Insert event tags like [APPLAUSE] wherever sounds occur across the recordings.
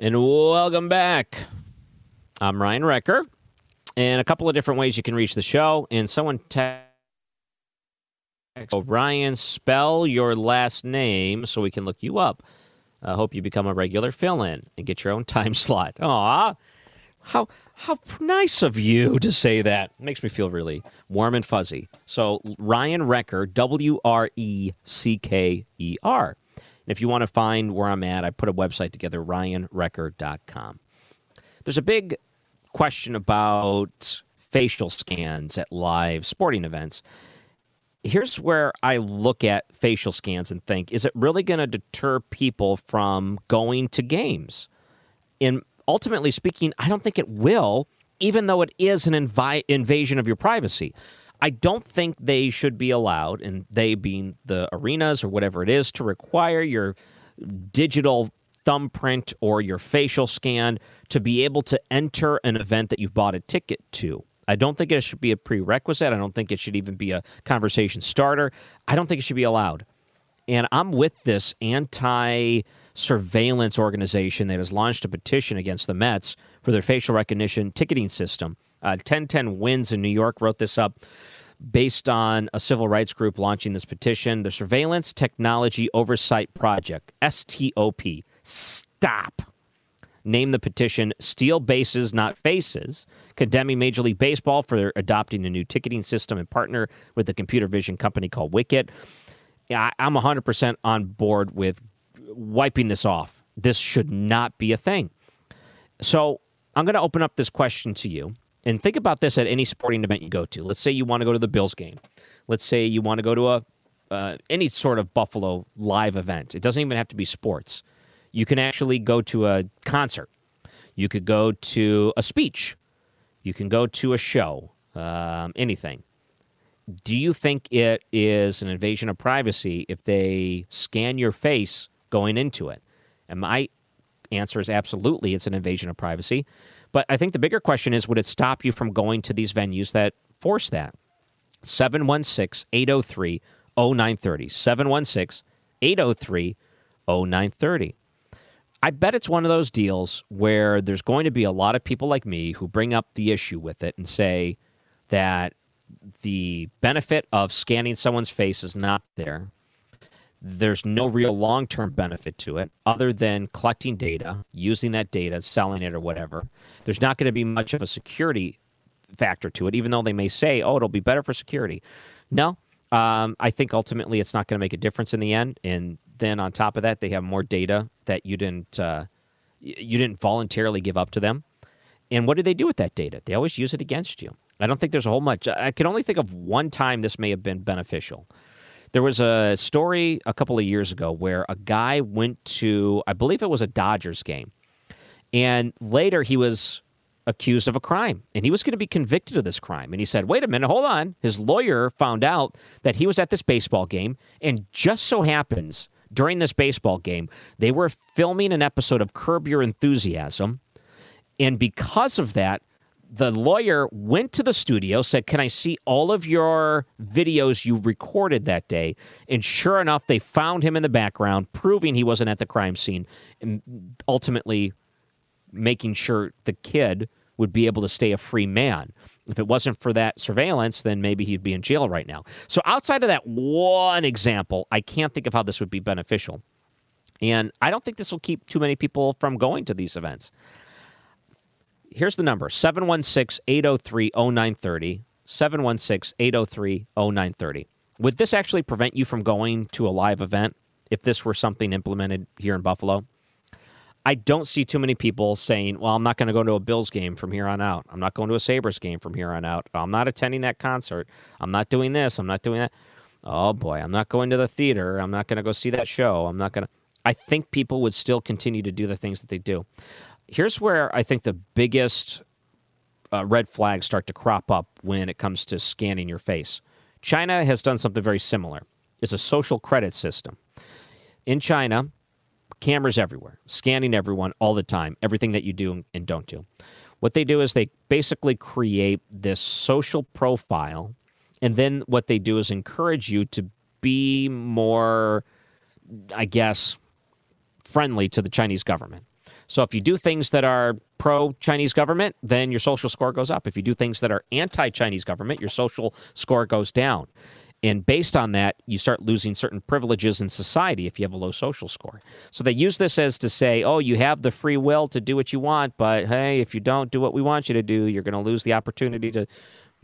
And welcome back. I'm Ryan Wrecker, and a couple of different ways you can reach the show. And someone text Ryan, spell your last name so we can look you up. I hope you become a regular fill-in and get your own time [LAUGHS] slot. Aw, how how nice of you to say that. Makes me feel really warm and fuzzy. So Ryan Wrecker, W R E C K E R. And if you want to find where I'm at, I put a website together, ryanwrecker.com. There's a big question about facial scans at live sporting events. Here's where I look at facial scans and think is it really going to deter people from going to games? And ultimately speaking, I don't think it will, even though it is an invi- invasion of your privacy. I don't think they should be allowed, and they being the arenas or whatever it is, to require your digital thumbprint or your facial scan to be able to enter an event that you've bought a ticket to. I don't think it should be a prerequisite. I don't think it should even be a conversation starter. I don't think it should be allowed. And I'm with this anti surveillance organization that has launched a petition against the Mets for their facial recognition ticketing system. Uh, 1010 Wins in New York wrote this up based on a civil rights group launching this petition. The Surveillance Technology Oversight Project, STOP. Stop. Name the petition Steal Bases, Not Faces, condemning Major League Baseball for adopting a new ticketing system and partner with a computer vision company called Wicket. Yeah, I'm 100% on board with wiping this off. This should not be a thing. So I'm going to open up this question to you. And think about this at any sporting event you go to. Let's say you want to go to the Bills game. Let's say you want to go to a uh, any sort of Buffalo live event. It doesn't even have to be sports. You can actually go to a concert. You could go to a speech. You can go to a show. Um, anything. Do you think it is an invasion of privacy if they scan your face going into it? And my answer is absolutely it's an invasion of privacy. But I think the bigger question is would it stop you from going to these venues that force that? 716 803 0930. 716 803 0930. I bet it's one of those deals where there's going to be a lot of people like me who bring up the issue with it and say that the benefit of scanning someone's face is not there there's no real long term benefit to it other than collecting data, using that data, selling it, or whatever. There's not going to be much of a security factor to it, even though they may say, oh, it'll be better for security. No, um, I think ultimately it's not going to make a difference in the end. And then on top of that, they have more data that you didn't uh, you didn't voluntarily give up to them. And what do they do with that data? They always use it against you. I don't think there's a whole much. I can only think of one time this may have been beneficial. There was a story a couple of years ago where a guy went to, I believe it was a Dodgers game, and later he was accused of a crime and he was going to be convicted of this crime. And he said, wait a minute, hold on. His lawyer found out that he was at this baseball game, and just so happens during this baseball game, they were filming an episode of Curb Your Enthusiasm. And because of that, the lawyer went to the studio, said, Can I see all of your videos you recorded that day? And sure enough, they found him in the background, proving he wasn't at the crime scene, and ultimately making sure the kid would be able to stay a free man. If it wasn't for that surveillance, then maybe he'd be in jail right now. So, outside of that one example, I can't think of how this would be beneficial. And I don't think this will keep too many people from going to these events here's the number 716 803 0930. 716 803 0930. Would this actually prevent you from going to a live event if this were something implemented here in Buffalo? I don't see too many people saying, well, I'm not going to go to a Bills game from here on out. I'm not going to a Sabres game from here on out. I'm not attending that concert. I'm not doing this. I'm not doing that. Oh boy, I'm not going to the theater. I'm not going to go see that show. I'm not going to. I think people would still continue to do the things that they do here's where I think the biggest uh, red flags start to crop up when it comes to scanning your face. China has done something very similar. It's a social credit system. In China, cameras everywhere, scanning everyone all the time, everything that you do and don't do. What they do is they basically create this social profile, and then what they do is encourage you to be more, I guess, friendly to the Chinese government. So if you do things that are pro Chinese government, then your social score goes up. If you do things that are anti Chinese government, your social score goes down. And based on that, you start losing certain privileges in society if you have a low social score. So they use this as to say, oh, you have the free will to do what you want, but hey, if you don't do what we want you to do, you're going to lose the opportunity to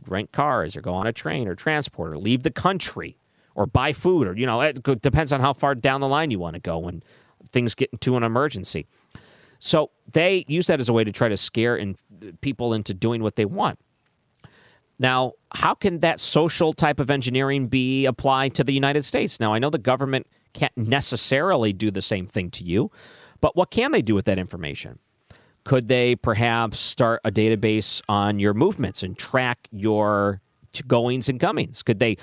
rent cars or go on a train or transport or leave the country or buy food or, you know, it depends on how far down the line you want to go when things get into an emergency. So they use that as a way to try to scare in, people into doing what they want. Now, how can that social type of engineering be applied to the United States? Now, I know the government can't necessarily do the same thing to you, but what can they do with that information? Could they perhaps start a database on your movements and track your goings and comings? Could they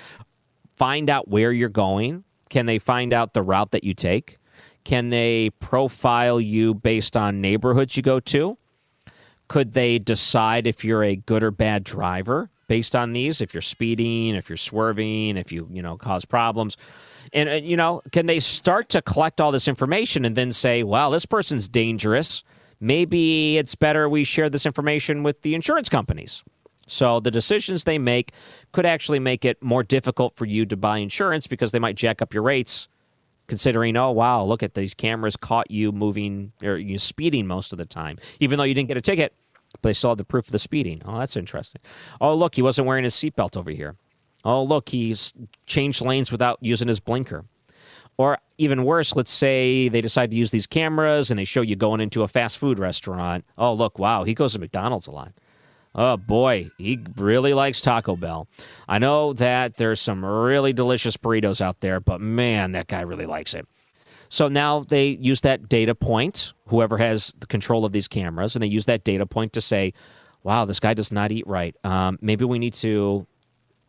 find out where you're going? Can they find out the route that you take? Can they profile you based on neighborhoods you go to? Could they decide if you're a good or bad driver? based on these if you're speeding if you're swerving if you you know cause problems and uh, you know can they start to collect all this information and then say well this person's dangerous maybe it's better we share this information with the insurance companies so the decisions they make could actually make it more difficult for you to buy insurance because they might jack up your rates considering oh wow look at these cameras caught you moving or you speeding most of the time even though you didn't get a ticket but they have the proof of the speeding. Oh, that's interesting. Oh, look, he wasn't wearing his seatbelt over here. Oh, look, he's changed lanes without using his blinker. Or even worse, let's say they decide to use these cameras and they show you going into a fast food restaurant. Oh, look, wow, he goes to McDonald's a lot. Oh boy, he really likes Taco Bell. I know that there's some really delicious burritos out there, but man, that guy really likes it. So now they use that data point, whoever has the control of these cameras, and they use that data point to say, wow, this guy does not eat right. Um, maybe we need to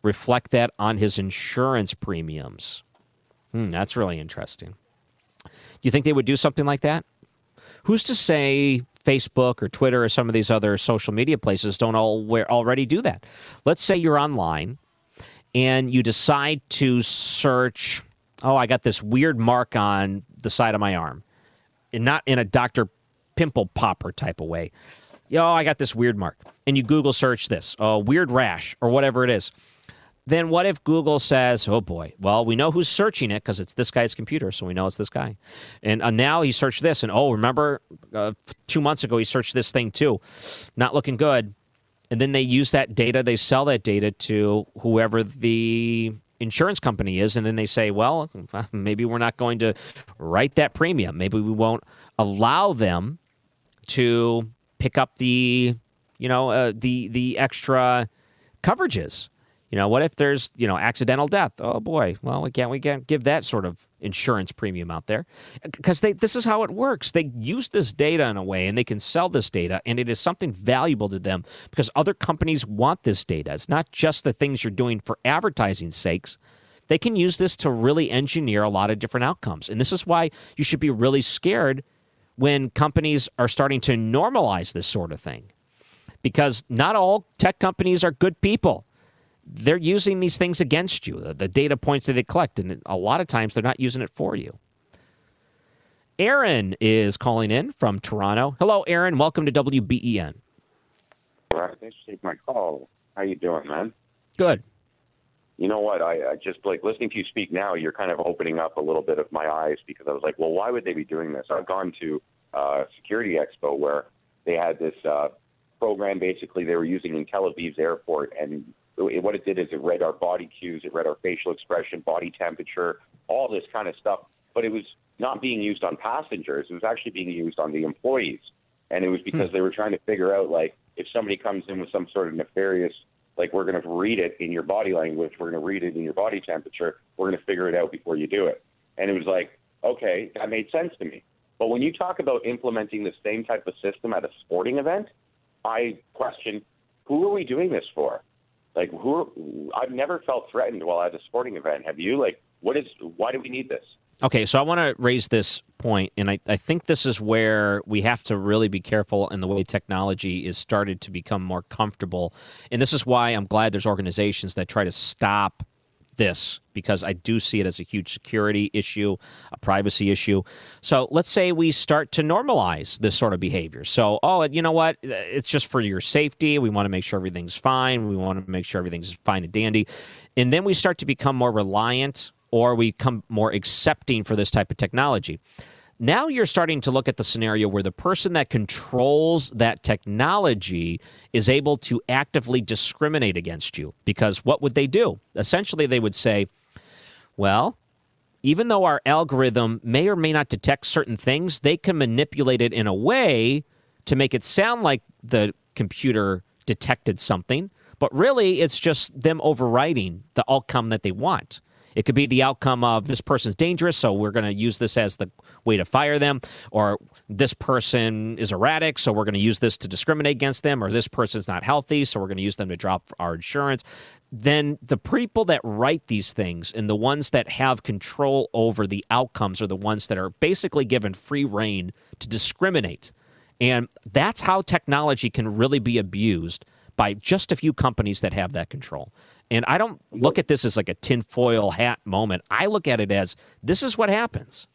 reflect that on his insurance premiums. Hmm, that's really interesting. Do you think they would do something like that? Who's to say Facebook or Twitter or some of these other social media places don't all already do that? Let's say you're online and you decide to search oh, I got this weird mark on the side of my arm, and not in a Dr. Pimple Popper type of way. Oh, I got this weird mark. And you Google search this, oh, weird rash, or whatever it is. Then what if Google says, oh boy, well, we know who's searching it because it's this guy's computer, so we know it's this guy. And uh, now he searched this, and oh, remember uh, two months ago he searched this thing too. Not looking good. And then they use that data, they sell that data to whoever the insurance company is, and then they say, well, [LAUGHS] maybe we're not going to write that premium. Maybe we won't allow them to pick up the, you know, uh, the the extra coverages. You know, what if there's you know accidental death? Oh boy, well we can't we can't give that sort of insurance premium out there uh, because they this is how it works. They use this data in a way and they can sell this data and it is something valuable to them because other companies want this data. It's not just the things you're doing for advertising sakes. They can use this to really engineer a lot of different outcomes. And this is why you should be really scared when companies are starting to normalize this sort of thing. Because not all tech companies are good people they're using these things against you, the, the data points that they collect, and a lot of times they're not using it for you. Aaron is calling in from Toronto. Hello, Aaron. Welcome to WBEN. All right, thanks for taking my call. How you doing, man? Good. You know what? I, I just like listening to you speak now. You're kind of opening up a little bit of my eyes because I was like, well, why would they be doing this? I've gone to uh, Security Expo where they had this uh, program. Basically, they were using in Tel Aviv's airport, and what it did is it read our body cues, it read our facial expression, body temperature, all this kind of stuff. But it was not being used on passengers. It was actually being used on the employees. And it was because hmm. they were trying to figure out, like, if somebody comes in with some sort of nefarious, like, we're going to read it in your body language, we're going to read it in your body temperature, we're going to figure it out before you do it. And it was like, okay, that made sense to me. But when you talk about implementing the same type of system at a sporting event, I question who are we doing this for? Like, who? I've never felt threatened while at a sporting event. Have you? Like, what is? Why do we need this? Okay, so I want to raise this point, and I, I think this is where we have to really be careful in the way technology is started to become more comfortable. And this is why I'm glad there's organizations that try to stop this because I do see it as a huge security issue, a privacy issue. So let's say we start to normalize this sort of behavior. So, oh, you know what? It's just for your safety. We want to make sure everything's fine. We want to make sure everything's fine and dandy. And then we start to become more reliant or we become more accepting for this type of technology. Now you're starting to look at the scenario where the person that controls that technology is able to actively discriminate against you. Because what would they do? Essentially, they would say, well, even though our algorithm may or may not detect certain things, they can manipulate it in a way to make it sound like the computer detected something, but really it's just them overriding the outcome that they want. It could be the outcome of this person's dangerous, so we're going to use this as the way to fire them, or this person is erratic, so we're going to use this to discriminate against them, or this person's not healthy, so we're going to use them to drop our insurance then the people that write these things and the ones that have control over the outcomes are the ones that are basically given free reign to discriminate. And that's how technology can really be abused by just a few companies that have that control. And I don't look at this as like a tinfoil hat moment. I look at it as this is what happens.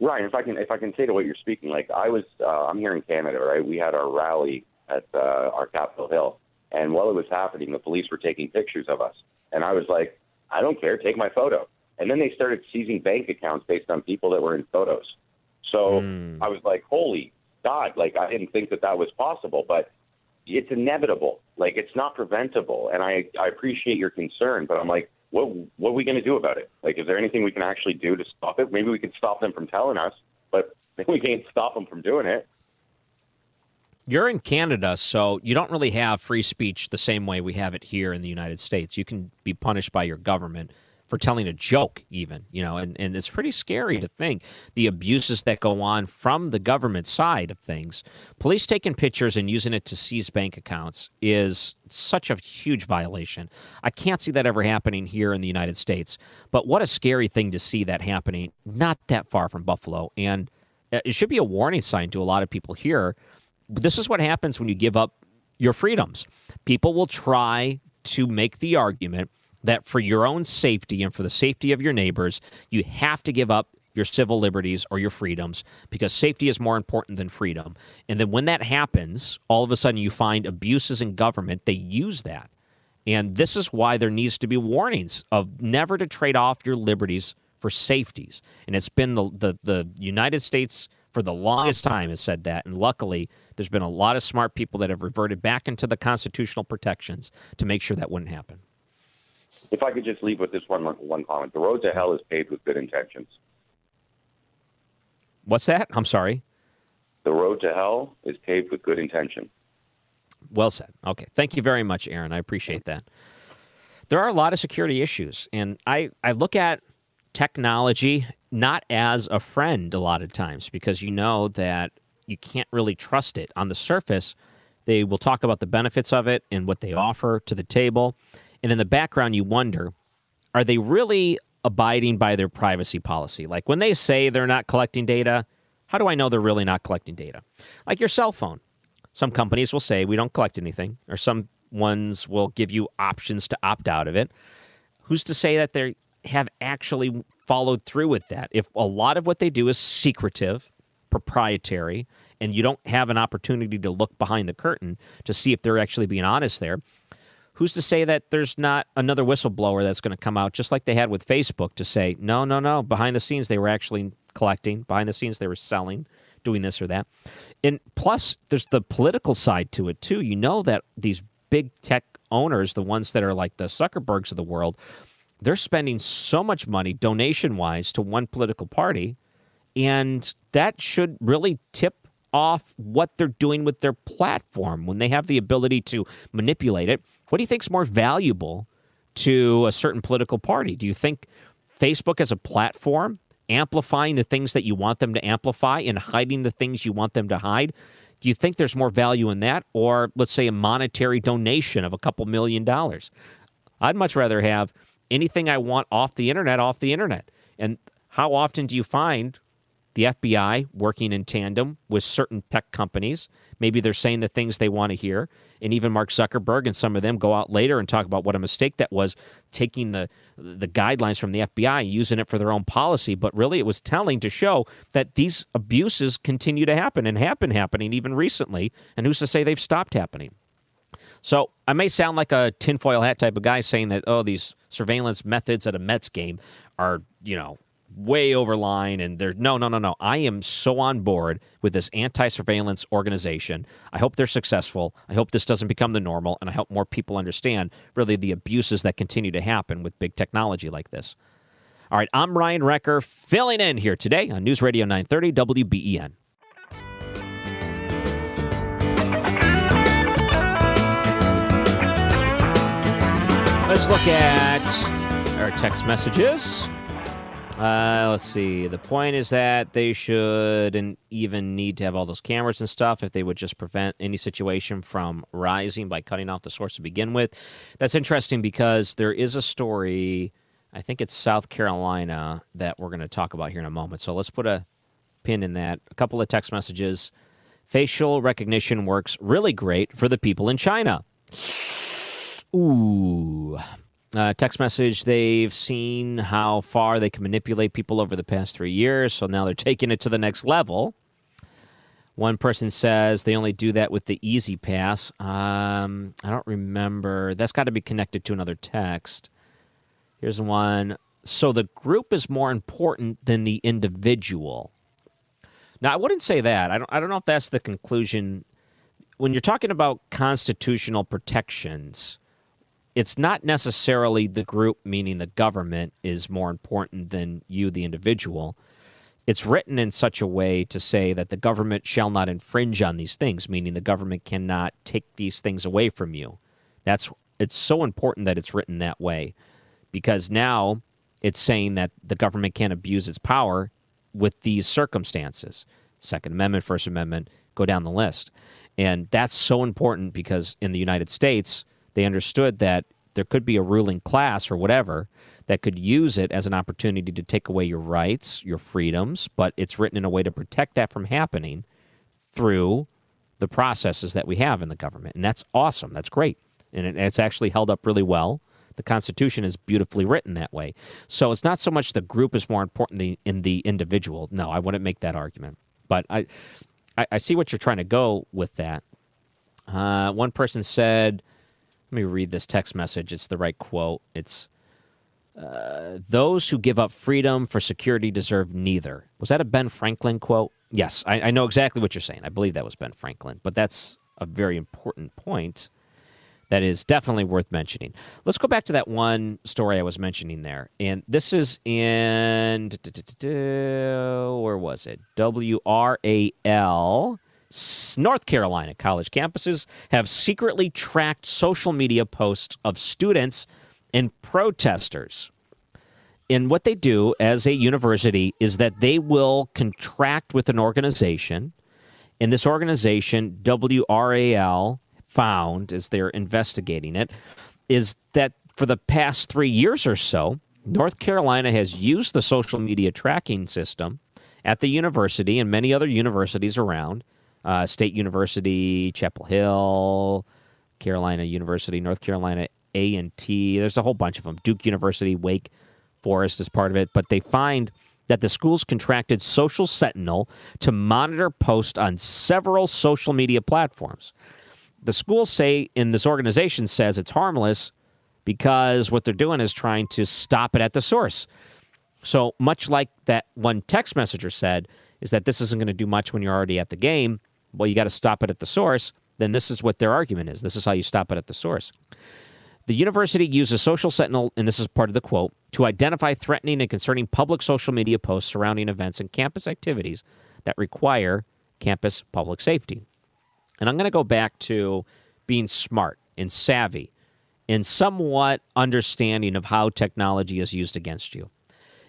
Right. If I can, if I can say to what you're speaking, like I was, uh, I'm here in Canada, right? We had our rally at uh, our Capitol Hill, and while it was happening, the police were taking pictures of us. And I was like, I don't care, take my photo. And then they started seizing bank accounts based on people that were in photos. So mm. I was like, holy God, like I didn't think that that was possible, but it's inevitable. Like it's not preventable. And I, I appreciate your concern, but I'm like, what, what are we going to do about it? Like, is there anything we can actually do to stop it? Maybe we can stop them from telling us, but [LAUGHS] we can't stop them from doing it you're in Canada, so you don't really have free speech the same way we have it here in the United States. You can be punished by your government for telling a joke, even, you know, and, and it's pretty scary to think the abuses that go on from the government side of things. Police taking pictures and using it to seize bank accounts is such a huge violation. I can't see that ever happening here in the United States, but what a scary thing to see that happening not that far from Buffalo. And uh, it should be a warning sign to a lot of people here this is what happens when you give up your freedoms. People will try to make the argument that for your own safety and for the safety of your neighbors, you have to give up your civil liberties or your freedoms because safety is more important than freedom. And then when that happens, all of a sudden you find abuses in government, they use that. And this is why there needs to be warnings of never to trade off your liberties for safeties. And it's been the, the, the United States for the longest time has said that. And luckily, there's been a lot of smart people that have reverted back into the constitutional protections to make sure that wouldn't happen. If I could just leave with this one one comment, the road to hell is paved with good intentions. What's that? I'm sorry. The road to hell is paved with good intention. Well said. Okay. Thank you very much, Aaron. I appreciate that. There are a lot of security issues, and I, I look at technology not as a friend a lot of times because you know that you can't really trust it. On the surface, they will talk about the benefits of it and what they offer to the table. And in the background, you wonder are they really abiding by their privacy policy? Like when they say they're not collecting data, how do I know they're really not collecting data? Like your cell phone. Some companies will say we don't collect anything, or some ones will give you options to opt out of it. Who's to say that they have actually followed through with that. If a lot of what they do is secretive, proprietary, and you don't have an opportunity to look behind the curtain to see if they're actually being honest there, who's to say that there's not another whistleblower that's going to come out just like they had with Facebook to say, no, no, no, behind the scenes they were actually collecting, behind the scenes they were selling, doing this or that. And plus, there's the political side to it too. You know that these big tech owners, the ones that are like the Zuckerbergs of the world, they're spending so much money donation wise to one political party, and that should really tip off what they're doing with their platform when they have the ability to manipulate it. What do you think is more valuable to a certain political party? Do you think Facebook as a platform amplifying the things that you want them to amplify and hiding the things you want them to hide? Do you think there's more value in that, or let's say a monetary donation of a couple million dollars? I'd much rather have anything I want off the internet off the internet. And how often do you find the FBI working in tandem with certain tech companies. Maybe they're saying the things they want to hear. And even Mark Zuckerberg and some of them go out later and talk about what a mistake that was, taking the the guidelines from the FBI, using it for their own policy. But really, it was telling to show that these abuses continue to happen and have been happening even recently. And who's to say they've stopped happening? So I may sound like a tinfoil hat type of guy saying that, oh, these surveillance methods at a Mets game are, you know, way over line and they're no no no no. I am so on board with this anti-surveillance organization. I hope they're successful. I hope this doesn't become the normal and i hope more people understand really the abuses that continue to happen with big technology like this. All right i'm ryan wrecker filling in here today on news radio 930 wben let's look at our text messages uh, let's see. The point is that they shouldn't even need to have all those cameras and stuff if they would just prevent any situation from rising by cutting off the source to begin with. That's interesting because there is a story, I think it's South Carolina, that we're going to talk about here in a moment. So let's put a pin in that. A couple of text messages. Facial recognition works really great for the people in China. Ooh, uh, text message they've seen how far they can manipulate people over the past three years, so now they're [LAUGHS] taking it to the next level. One person says they only do that with the E-ZPass. Um, I don't remember. That's got to be connected to another text. Here's one. So the group is more important than the individual. Now, I wouldn't say that. I don't, I don't know if that's the conclusion. When you're talking about constitutional protections, it's not necessarily the group, meaning the government, is more important than you, the individual. It's written in such a way to say that the government shall not infringe on these things, meaning the government cannot take these things away from you. That's it's so important that it's written that way because now it's saying that the government can't abuse its power with these circumstances. Second Amendment, First Amendment, go down the list. And that's so important because in the United States, they understood that there could be a ruling class or whatever that could use it as an opportunity to take away your rights, your freedoms, but it's written in a way to protect that from happening through the processes that we have in the government. And that's awesome. That's great. And it's actually held up really well. The Constitution is beautifully written that way. So it's not so much the group is more important than in the individual. No, I wouldn't make that argument. But I, I, I see what you're trying to go with that. Uh, one person said, let me read this text message. It's the right quote. It's uh, those who give up freedom for security deserve neither. Was that a Ben Franklin quote? Yes, I, I, know exactly what you're saying. I believe that was Ben Franklin, but that's a very important point that is definitely worth mentioning. Let's go back to that one story I was mentioning there. And this is in, where was it? WRAL North Carolina college campuses have secretly tracked social media posts of students and protesters. And what they do as a university is that they will contract with an organization. And this organization, WRAL, found as they're investigating it, is that for the past three years or so, North Carolina has used the social media tracking system at the university and many other universities around uh, State University, Chapel Hill, Carolina University, North Carolina A and T. There's a whole bunch of them. Duke University, Wake Forest is part of it. But they find that the schools contracted Social Sentinel to monitor posts on several social media platforms. The schools say, in this organization says it's harmless because what they're doing is trying to stop it at the source. So much like that one text messenger said, is that this isn't going to do much when you're already at the game well, you got to stop it at the source, then this is what their argument is. This is how you stop it at the source. The university uses Social Sentinel, and this is part of the quote, to identify threatening and concerning public social media posts surrounding events and campus activities that require campus public safety. And I'm going to go back to being smart and savvy and somewhat understanding of how technology is used against you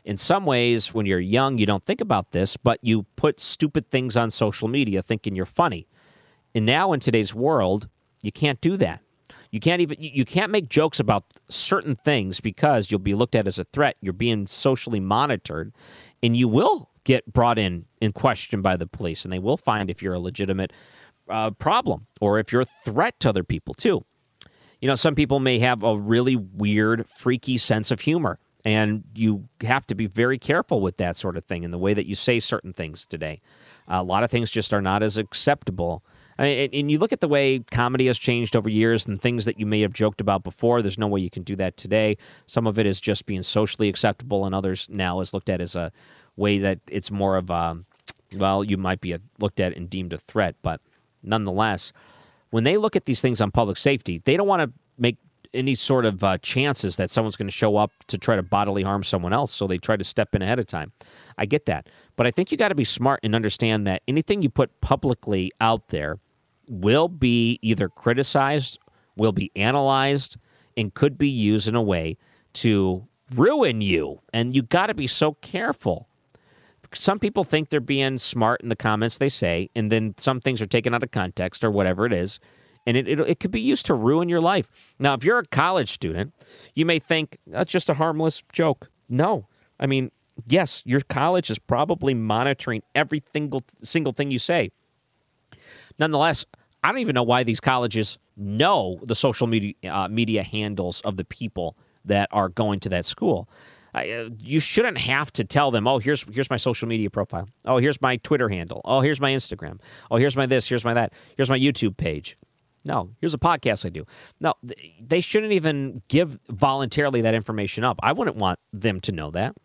in some ways, when you're young, you don't think about this, but you put stupid things on social media thinking you're funny. And now in today's world, you can't do that. You can't even you can't make jokes about certain things because you'll be looked at as a threat. You're being socially monitored, and you will get brought in and questioned by the police, and they will find if you're a legitimate uh, problem or if you're a threat to other people too. You know, some people may have a really weird, freaky sense of humor, and you have to be very careful with that sort of thing and the way that you say certain things today. a lot of things just are not as acceptable. I mean, and you look at the way comedy has changed over years and things that you may have joked about before. There's no way you can do that today. Some of it is just being socially acceptable, and others now is looked at as a way that it's more of a, well, you might be looked at and deemed a threat. But nonetheless, when they look at these things on public safety, they don't want to make any sort of uh, chances that someone's going to show up to try to bodily harm someone else. So they try to step in ahead of time. I get that. But I think you got to be smart and understand that anything you put publicly out there will be either criticized, will be analyzed, and could be used in a way to ruin you. And you got to be so careful some people think they're being smart in the comments they say, and then some things are taken out of context or whatever it is, and it, it, it could be used to ruin your life. Now, if you're a college student, you may think that's just a harmless joke. No, I mean, yes, your college is probably monitoring every single single thing you say. Nonetheless, I don't even know why these colleges know the social media uh, media handles of the people that are going to that school. Uh, you shouldn't have to tell them, oh, here's here's my social media profile. Oh, here's my Twitter handle. Oh, here's my Instagram. Oh, here's my this. Here's my that. Here's my YouTube page. No, here's a podcast I do. No, they shouldn't even give voluntarily that information up. I wouldn't want them to know that.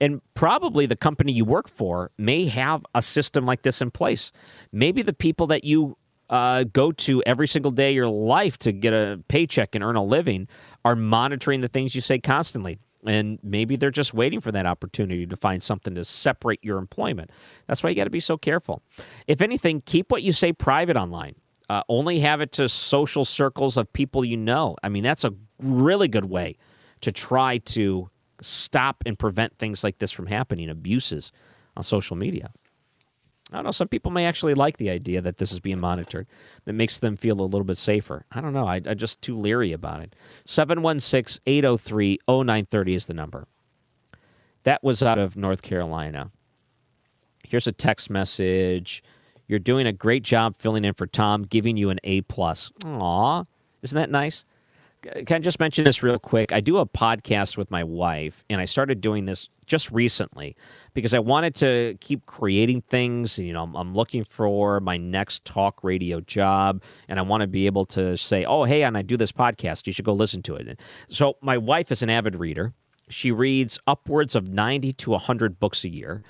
And probably the company you work for may have a system like this in place. Maybe the people that you uh, go to every single day of your life to get a paycheck and earn a living are monitoring the things you say constantly. And maybe they're just waiting for that opportunity to find something to separate your employment. That's why you got to be so careful. If anything, keep what you say private online. Uh, only have it to social circles of people you know. I mean, that's a really good way to try to stop and prevent things like this from happening, abuses on social media. I don't know. Some people may actually like the idea that this is being monitored. That makes them feel a little bit safer. I don't know. I, am just too leery about it. 716 803 0930 is the number. That was out of North Carolina. Here's a text message. You're doing a great job filling in for Tom, giving you an A plus. Aw, isn't that nice? Can I just mention this real quick? I do a podcast with my wife, and I started doing this just recently because I wanted to keep creating things. You know, I'm, looking for my next talk radio job, and I want to be able to say, "Oh, hey, and I do this podcast. You should go listen to it." So, my wife is an avid reader. She reads upwards of 90 to 100 books a year.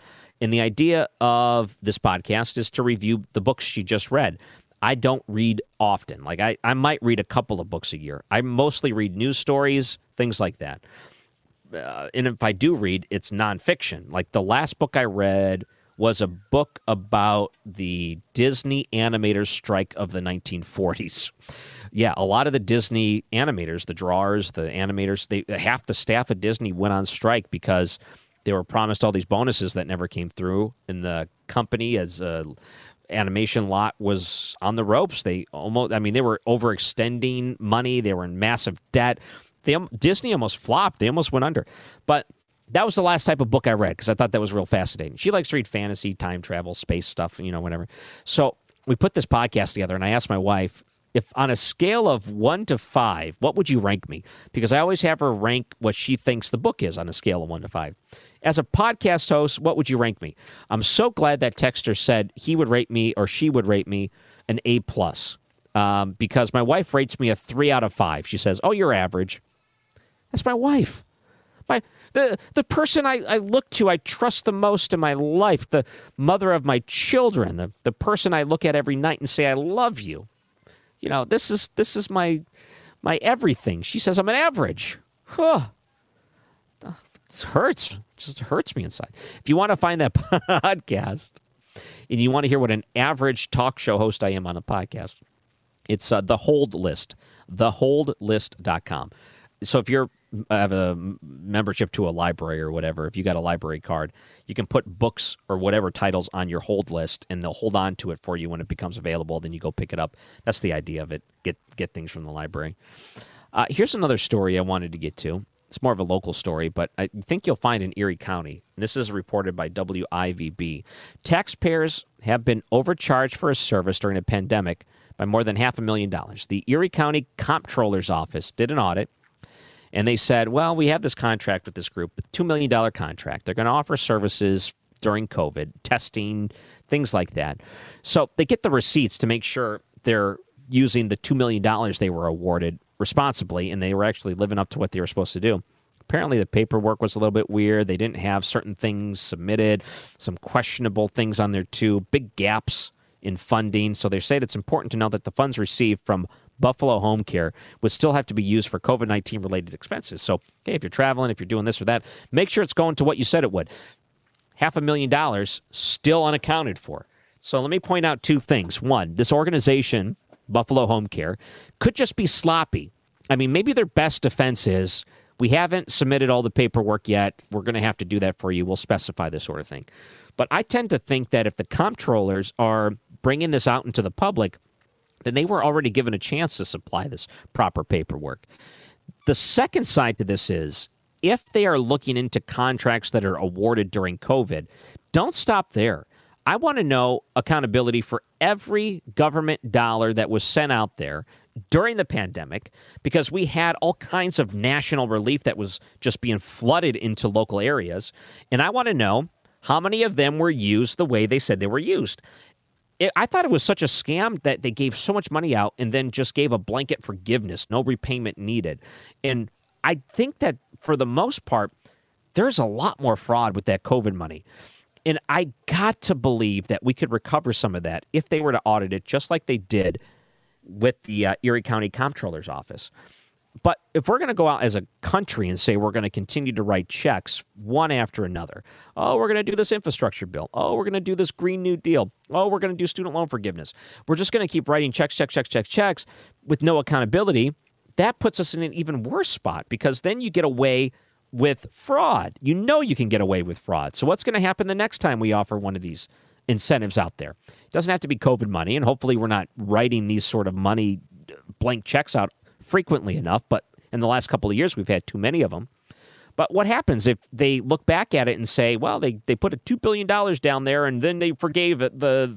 And the idea of this podcast is to review the books she just read. I don't read often. Like I, I might read a couple of books a year. I mostly read news stories, things like that uh, and if I do read, it's nonfiction. Like the last book I read was a book about the Disney animators strike of the 1940s. [LAUGHS] Yeah, a lot of the Disney animators, the drawers, the animators, they half the staff at Disney went on strike because they were promised all these bonuses that never came through, and the company as a animation lot was on the ropes. They almost, I mean, they were overextending money. They were in massive debt they um, Disney almost flopped. They almost went under. But that was the last type of book I read because I thought that was real fascinating. She likes to read fantasy, time travel, space stuff, you know, whatever. So we put this podcast together, and I asked my wife if on a scale of one to five, what would you rank me? Because I always have her rank what she thinks the book is on a scale of one to five. As a podcast host, what would you rank me? I'm so glad that texter said he would rate me or she would rate me an A plus. Um, because my wife rates me a three out of five. She says, "Oh, you're average." That's my wife. My the the person I, I look to, I trust the most in my life, the mother of my children, the, the person I look at every night and say, I love you. You know, this is this is my my everything. She says I'm an average. Huh. It hurts. Just hurts me inside. If you want to find that [LAUGHS] podcast and you want to hear what an average talk show host I am on a podcast, it's uh, the hold list, theholdlist.com. So if you're have a membership to a library or whatever, if you got a library card, you can put books or whatever titles on your hold list, and they'll hold on to it for you when it becomes available. Then you go pick it up. That's the idea of it. Get get things from the library. Uh, here's another story I wanted to get to. It's more of a local story, but I think you'll find in Erie County, this is reported by WIVB, taxpayers have been overcharged for a service during a pandemic by more than half a million dollars. The Erie County Comptroller's Office did an audit and they said, well, we have this contract with this group, $2 million contract. They're going to offer services during COVID, testing, things like that. So they get the receipts to make sure they're using the $2 million they were awarded responsibly and they were actually living up to what they were supposed to do. Apparently, the paperwork was a little bit weird. They didn't have certain things submitted, some questionable things on there, too, big gaps in funding. So they say it's important to know that the funds received from Buffalo Home Care would still have to be used for COVID 19 related expenses. So, hey, if you're traveling, if you're doing this or that, make sure it's going to what you said it would. Half a million dollars still unaccounted for. So, let me point out two things. One, this organization, Buffalo Home Care, could just be sloppy. I mean, maybe their best defense is we haven't submitted all the paperwork yet. We're going to have to do that for you. We'll specify this sort of thing. But I tend to think that if the comptrollers are bringing this out into the public, then they were already given a chance to supply this proper paperwork. The second side to this is if they are looking into contracts that are awarded during COVID, don't stop there. I want to know accountability for every government dollar that was sent out there during the pandemic because we had all kinds of national relief that was just being flooded into local areas. And I want to know how many of them were used the way they said they were used it, I thought it was such a scam that they gave so much money out and then just gave a blanket forgiveness, no repayment needed. And I think that for the most part, there's a lot more fraud with that COVID money. And I got to believe that we could recover some of that if they were to audit it, just like they did with the uh, Erie County Comptroller's Office. But if we're going to go out as a country and say we're going to continue to write checks one after another, oh, we're going to do this infrastructure bill. Oh, we're going to do this Green New Deal. Oh, we're going to do student loan forgiveness. We're just going to keep writing checks, checks, checks, checks, checks with no accountability. That puts us in an even worse spot because then you get away with fraud. You know you can get away with fraud. So what's going to happen the next time we offer one of these incentives out there? It doesn't have to be COVID money, and hopefully we're not writing these sort of money uh, blank checks out frequently enough, but in the last couple of years, we've had too many of them. But what happens if they look back at it and say, well, they, they put a $2 billion down there and then they forgave the,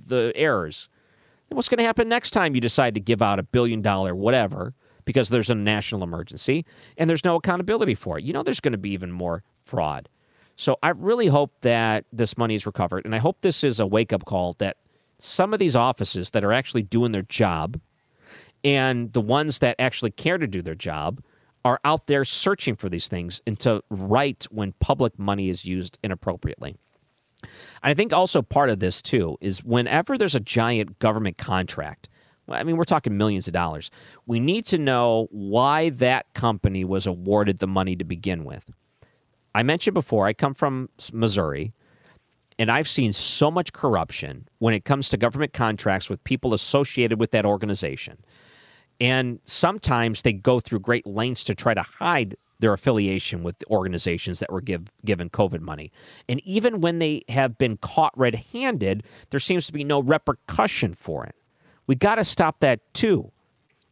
the errors? what's going to happen next time you decide to give out a billion dollar whatever because there's a national emergency and there's no accountability for it? You know, there's going to be even more fraud. So I really hope that this money is recovered. And I hope this is a wake up call that some of these offices that are actually doing their job and the ones that actually care to do their job are out there searching for these things and to write when public money is used inappropriately. I think also part of this too is whenever there's a giant government contract, I mean, we're talking millions of dollars, we need to know why that company was awarded the money to begin with. I mentioned before, I come from Missouri, and I've seen so much corruption when it comes to government contracts with people associated with that organization. And sometimes they go through great lengths to try to hide their affiliation with organizations that were give, given COVID money. And even when they have been caught red handed, there seems to be no repercussion for it. We got to stop that too.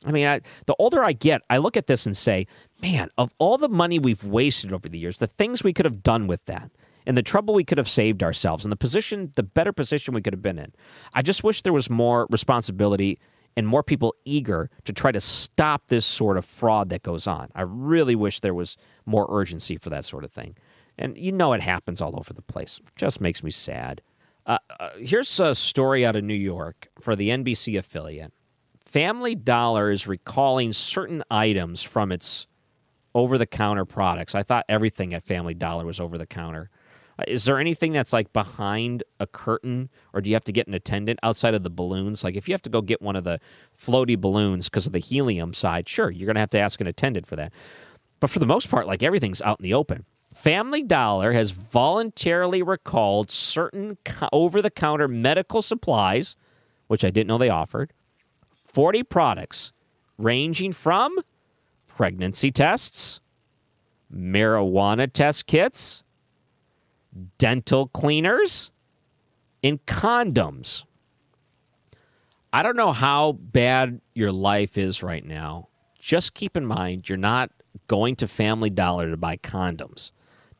I mean, I, the older I get, I look at this and say, man, of all the money we've wasted over the years, the things we could have done with that, and the trouble we could have saved ourselves, and the position, the better position we could have been in, I just wish there was more responsibility and more people eager to try to stop this sort of fraud that goes on. I really wish there was more urgency for that sort of thing. And you know it happens all over the place. It just makes me sad. Uh, uh, here's a story out of New York for the NBC affiliate. Family Dollar is recalling certain items from its over the counter products. I thought everything at Family Dollar was over the counter. Is there anything that's like behind a curtain, or do you have to get an attendant outside of the balloons? Like if you have to go get one of the floaty balloons because of the helium side, sure, you're going to have to ask an attendant for that. But for the most part, like everything's out in the open. Family Dollar has voluntarily recalled certain co- over the counter medical supplies, which I didn't know they offered, 40 products ranging from pregnancy tests, marijuana test kits, dental cleaners, and condoms. I don't know how bad your life is right now. Just keep in mind you're not going to Family Dollar to buy condoms.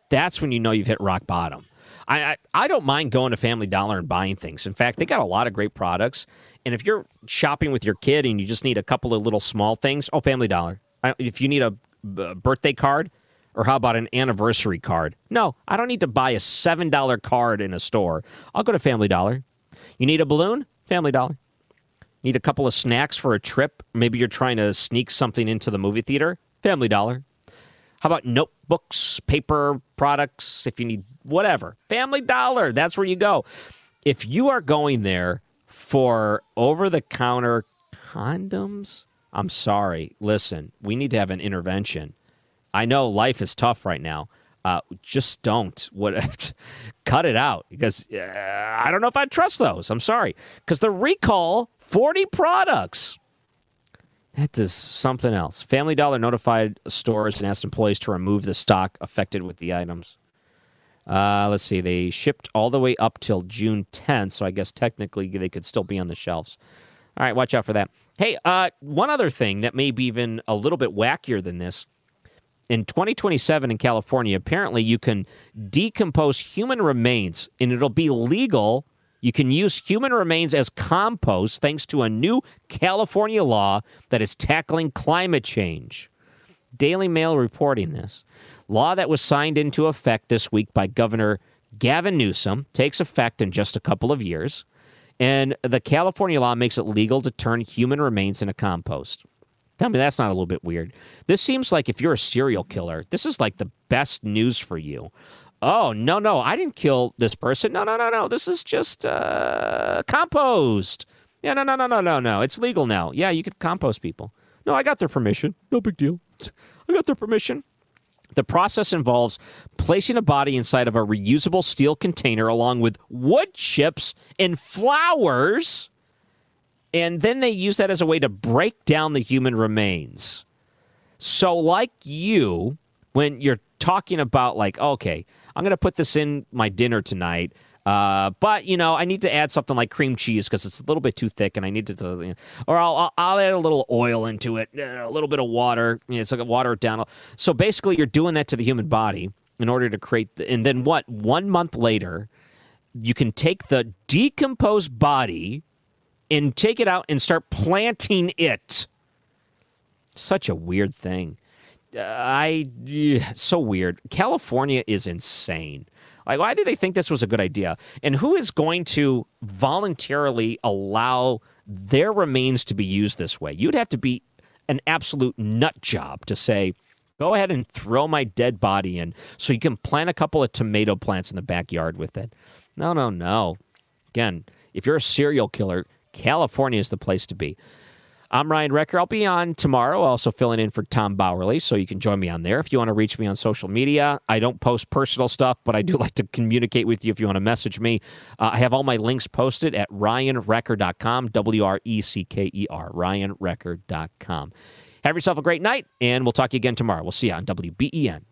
That's when you know you've hit rock bottom. I, I, I don't mind going to Family Dollar and buying things. In fact, they got a lot of great products. And if you're shopping with your kid and you just need a couple of little small things, oh, Family Dollar. If you need a birthday card, or how about an anniversary card? No, I don't need to buy a $7 card in a store. I'll go to Family Dollar. You need a balloon? Family Dollar. Need a couple of snacks for a trip? Maybe you're trying to sneak something into the movie theater? Family Dollar. How about notebooks, paper products, if you need whatever? Family Dollar. That's where you go. If you are going there for over the counter condoms, I'm sorry. Listen, we need to have an intervention. I know life is tough right now. Uh, just don't what [LAUGHS] cut it out because uh, I don't know if I trust those. I'm sorry because the recall 40 products. That is something else. Family Dollar notified stores and asked employees to remove the stock affected with the items. Uh, let's see. They shipped all the way up till June 10th, so I guess technically they could still be on the shelves. All right, watch out for that. Hey, uh, one other thing that may be even a little bit wackier than this. In 2027 in California, apparently you can decompose human remains and it'll be legal. You can use human remains as compost thanks to a new California law that is tackling climate change. Daily Mail reporting this. Law that was signed into effect this week by Governor Gavin Newsom takes effect in just a couple of years. And the California law makes it legal to turn human remains into compost. Tell me that's not a little bit weird. This seems like if you're a serial killer, this is like the best news for you. Oh, no, no, I didn't kill this person. No, no, no, no. This is just uh, compost. Yeah, no, no, no, no, no, no. It's legal now. Yeah, you could compost people. No, I got their permission. No big deal. [LAUGHS] I got their permission. The process involves placing a body inside of a reusable steel container along with wood chips and flowers, and then they use that as a way to break down the human remains. So, like you, when you're talking about, like, okay, I'm going to put this in my dinner tonight. Uh, but you know, I need to add something like cream cheese because it's a little bit too thick, and I need to, you know, or I'll, I'll add a little oil into it, a little bit of water. You know, it's like water it down. So basically, you're doing that to the human body in order to create. The, and then what? One month later, you can take the decomposed body and take it out and start planting it. Such a weird thing. Uh, I so weird. California is insane. Like, why do they think this was a good idea? And who is going to voluntarily allow their remains to be used this way? You'd have to be an absolute nut job to say, go ahead and throw my dead body in so you can plant a couple of tomato plants in the backyard with it. No, no, no. Again, if you're a serial killer, California is the place to be. I'm Ryan Wrecker. I'll be on tomorrow, also filling in for Tom Bauerle, so you can join me on there. If you want to reach me on social media, I don't post personal stuff, but I do [LAUGHS] like to communicate with you if you want to message me. Uh, I have all my links posted at ryanwrecker.com, W R E C K E R, ryanwrecker.com. Have yourself a great night, and we'll talk to you again tomorrow. We'll see you on WBEN.